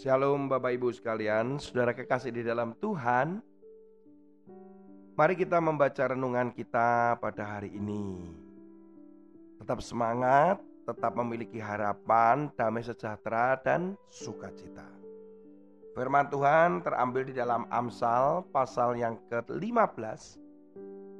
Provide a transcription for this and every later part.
Shalom Bapak Ibu sekalian, saudara kekasih di dalam Tuhan. Mari kita membaca renungan kita pada hari ini. Tetap semangat, tetap memiliki harapan, damai sejahtera, dan sukacita. Firman Tuhan terambil di dalam Amsal pasal yang ke-15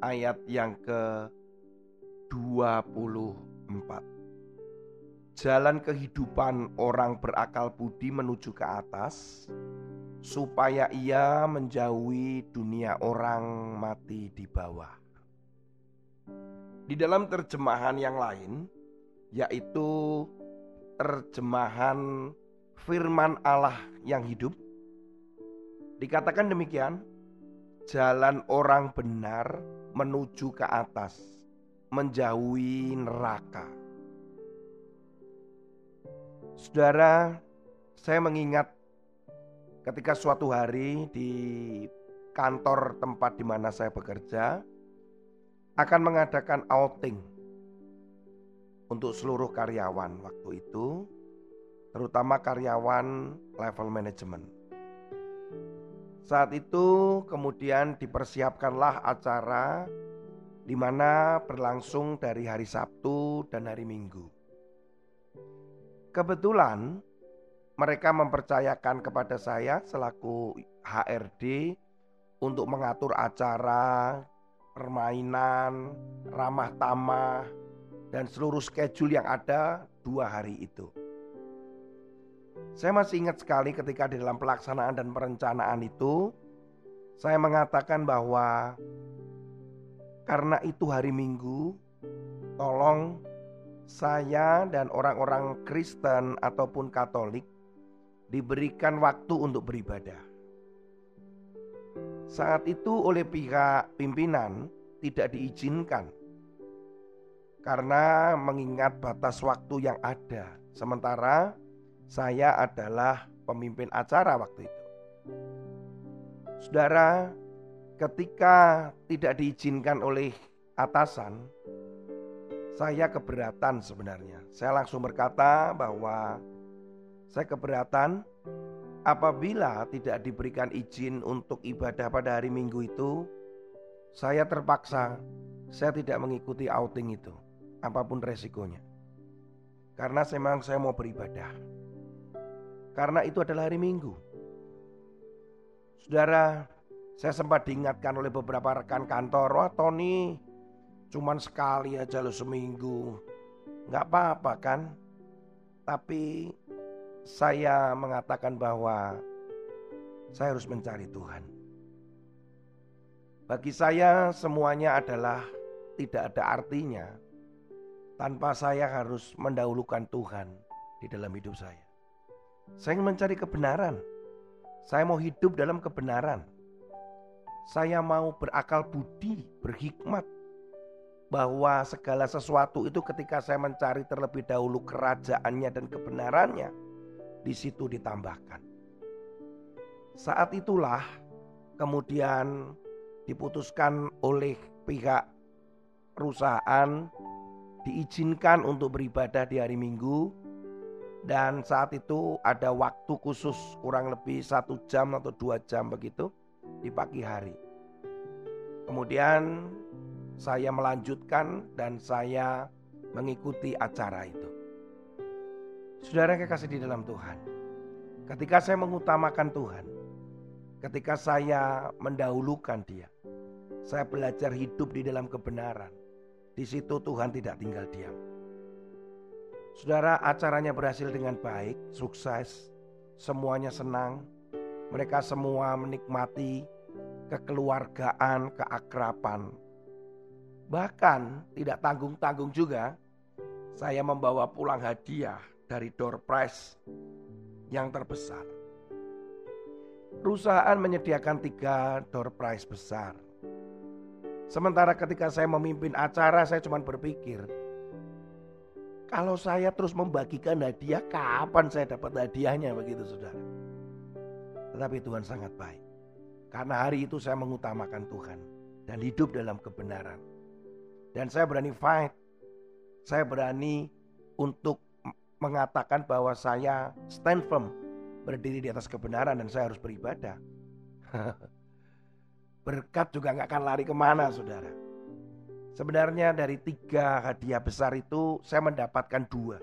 ayat yang ke-24. Jalan kehidupan orang berakal budi menuju ke atas, supaya ia menjauhi dunia orang mati di bawah. Di dalam terjemahan yang lain, yaitu terjemahan firman Allah yang hidup, dikatakan demikian: jalan orang benar menuju ke atas, menjauhi neraka. Saudara, saya mengingat ketika suatu hari di kantor tempat di mana saya bekerja akan mengadakan outing untuk seluruh karyawan waktu itu, terutama karyawan level manajemen. Saat itu kemudian dipersiapkanlah acara di mana berlangsung dari hari Sabtu dan hari Minggu. Kebetulan mereka mempercayakan kepada saya selaku HRD untuk mengatur acara, permainan, ramah tamah, dan seluruh schedule yang ada dua hari itu. Saya masih ingat sekali ketika di dalam pelaksanaan dan perencanaan itu, saya mengatakan bahwa karena itu hari Minggu, tolong saya dan orang-orang Kristen ataupun Katolik diberikan waktu untuk beribadah. Saat itu oleh pihak pimpinan tidak diizinkan karena mengingat batas waktu yang ada. Sementara saya adalah pemimpin acara waktu itu. Saudara, ketika tidak diizinkan oleh atasan, saya keberatan sebenarnya. Saya langsung berkata bahwa saya keberatan apabila tidak diberikan izin untuk ibadah pada hari Minggu itu, saya terpaksa saya tidak mengikuti outing itu, apa pun resikonya. Karena memang saya mau beribadah. Karena itu adalah hari Minggu. Saudara, saya sempat diingatkan oleh beberapa rekan kantor, wah Tony, Cuman sekali aja lo seminggu. Nggak apa-apa kan? Tapi saya mengatakan bahwa saya harus mencari Tuhan. Bagi saya semuanya adalah tidak ada artinya tanpa saya harus mendahulukan Tuhan di dalam hidup saya. Saya ingin mencari kebenaran. Saya mau hidup dalam kebenaran. Saya mau berakal budi, berhikmat, bahwa segala sesuatu itu ketika saya mencari terlebih dahulu kerajaannya dan kebenarannya, di situ ditambahkan. Saat itulah kemudian diputuskan oleh pihak perusahaan diizinkan untuk beribadah di hari Minggu dan saat itu ada waktu khusus kurang lebih satu jam atau dua jam begitu di pagi hari. Kemudian saya melanjutkan dan saya mengikuti acara itu. Saudara kekasih di dalam Tuhan, ketika saya mengutamakan Tuhan, ketika saya mendahulukan Dia, saya belajar hidup di dalam kebenaran. Di situ Tuhan tidak tinggal diam. Saudara, acaranya berhasil dengan baik, sukses, semuanya senang. Mereka semua menikmati kekeluargaan, keakraban, Bahkan tidak tanggung-tanggung juga, saya membawa pulang hadiah dari door prize yang terbesar. Perusahaan menyediakan tiga door prize besar. Sementara ketika saya memimpin acara, saya cuma berpikir, kalau saya terus membagikan hadiah, kapan saya dapat hadiahnya begitu saudara. Tetapi Tuhan sangat baik. Karena hari itu saya mengutamakan Tuhan dan hidup dalam kebenaran. Dan saya berani fight. Saya berani untuk mengatakan bahwa saya stand firm berdiri di atas kebenaran dan saya harus beribadah. Berkat juga nggak akan lari ke mana saudara. Sebenarnya dari tiga hadiah besar itu saya mendapatkan dua.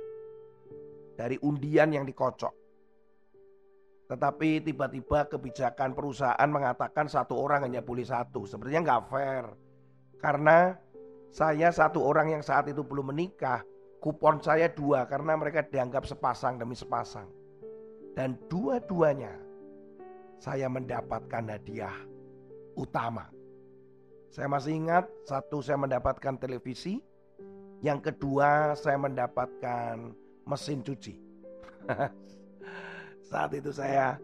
Dari undian yang dikocok. Tetapi tiba-tiba kebijakan perusahaan mengatakan satu orang hanya boleh satu. Sebenarnya nggak fair. Karena saya satu orang yang saat itu belum menikah, kupon saya dua karena mereka dianggap sepasang demi sepasang. Dan dua-duanya saya mendapatkan hadiah utama. Saya masih ingat, satu saya mendapatkan televisi, yang kedua saya mendapatkan mesin cuci. Saat itu saya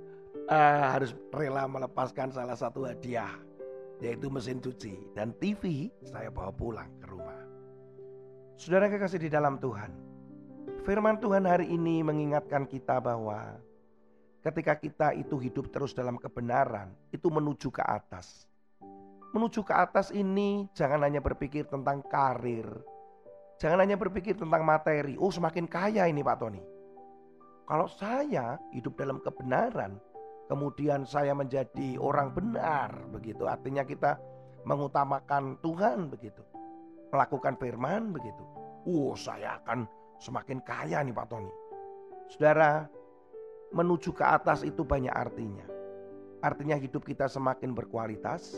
uh, harus rela melepaskan salah satu hadiah yaitu mesin cuci dan TV saya bawa pulang ke rumah. Saudara kekasih di dalam Tuhan, firman Tuhan hari ini mengingatkan kita bahwa ketika kita itu hidup terus dalam kebenaran, itu menuju ke atas. Menuju ke atas ini jangan hanya berpikir tentang karir, jangan hanya berpikir tentang materi. Oh, semakin kaya ini Pak Tony. Kalau saya hidup dalam kebenaran, kemudian saya menjadi orang benar, begitu. Artinya kita mengutamakan Tuhan, begitu. Melakukan firman, begitu. Oh, saya akan semakin kaya nih Pak Tony. Saudara, menuju ke atas itu banyak artinya. Artinya hidup kita semakin berkualitas,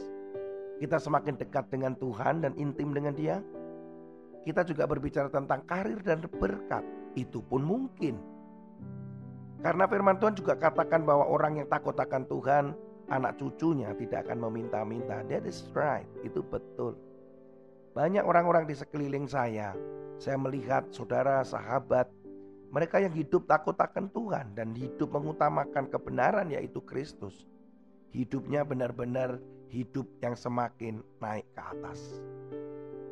kita semakin dekat dengan Tuhan dan intim dengan Dia. Kita juga berbicara tentang karir dan berkat. Itu pun mungkin karena firman Tuhan juga katakan bahwa orang yang takut akan Tuhan, anak cucunya tidak akan meminta-minta. That is right, itu betul. Banyak orang-orang di sekeliling saya, saya melihat saudara, sahabat, mereka yang hidup takut akan Tuhan dan hidup mengutamakan kebenaran yaitu Kristus. Hidupnya benar-benar hidup yang semakin naik ke atas.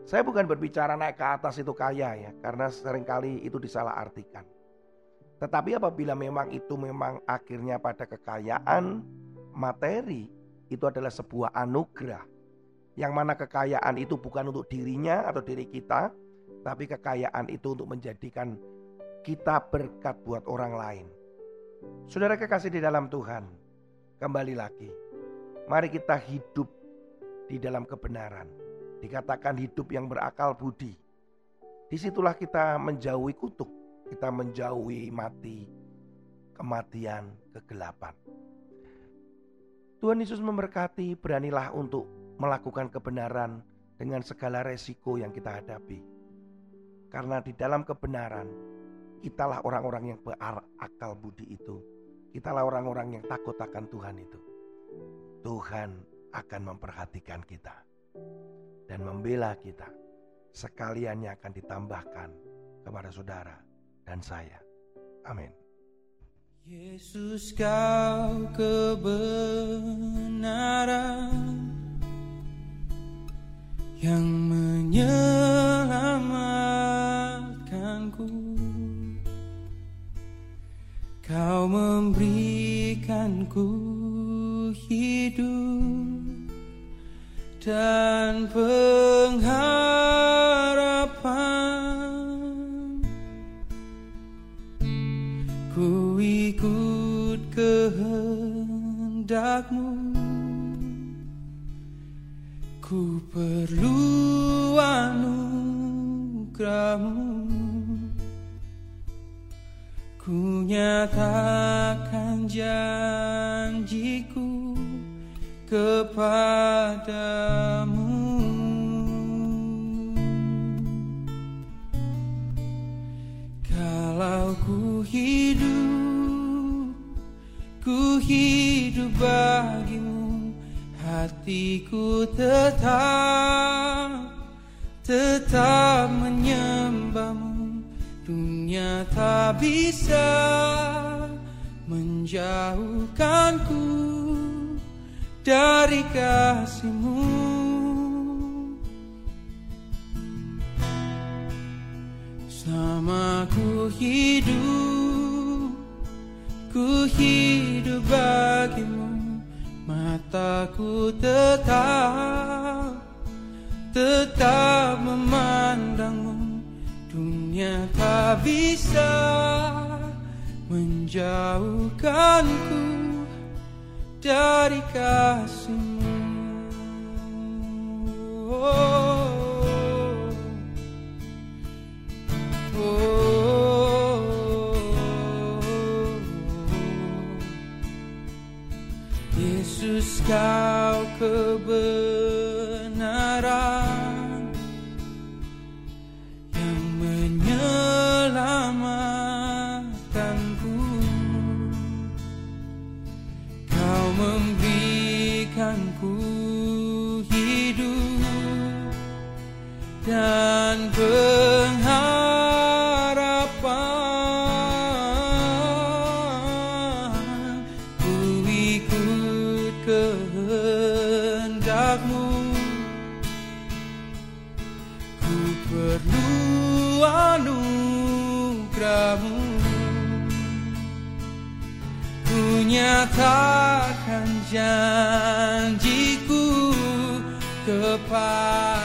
Saya bukan berbicara naik ke atas itu kaya ya, karena sering kali itu disalahartikan. Tetapi apabila memang itu memang akhirnya pada kekayaan materi, itu adalah sebuah anugerah. Yang mana kekayaan itu bukan untuk dirinya atau diri kita, tapi kekayaan itu untuk menjadikan kita berkat buat orang lain. Saudara kekasih di dalam Tuhan, kembali lagi. Mari kita hidup di dalam kebenaran. Dikatakan hidup yang berakal budi. Di situlah kita menjauhi kutuk kita menjauhi mati, kematian, kegelapan. Tuhan Yesus memberkati, beranilah untuk melakukan kebenaran dengan segala resiko yang kita hadapi. Karena di dalam kebenaran, kitalah orang-orang yang berakal budi itu. Kitalah orang-orang yang takut akan Tuhan itu. Tuhan akan memperhatikan kita dan membela kita. Sekaliannya akan ditambahkan kepada saudara dan saya. Amin. Yesus kau kebenaran yang menyelamatkanku Ku ikut kehendakmu. Ku perlu anugerahmu. Ku nyatakan janjiku kepadamu bagimu Hatiku tetap, tetap menyembahmu. Dunia tak bisa menjauhkanku dari kasihmu. Selama ku hidup Ku hidup bagimu Mataku tetap Tetap memandangmu. Dunia tak bisa men menjauhkanku dari kasihmu kau kebenaran yang menyelamatkanku. Kau memberikanku hidup dan pengharapan anugerahmu Ku nyatakan janjiku kepada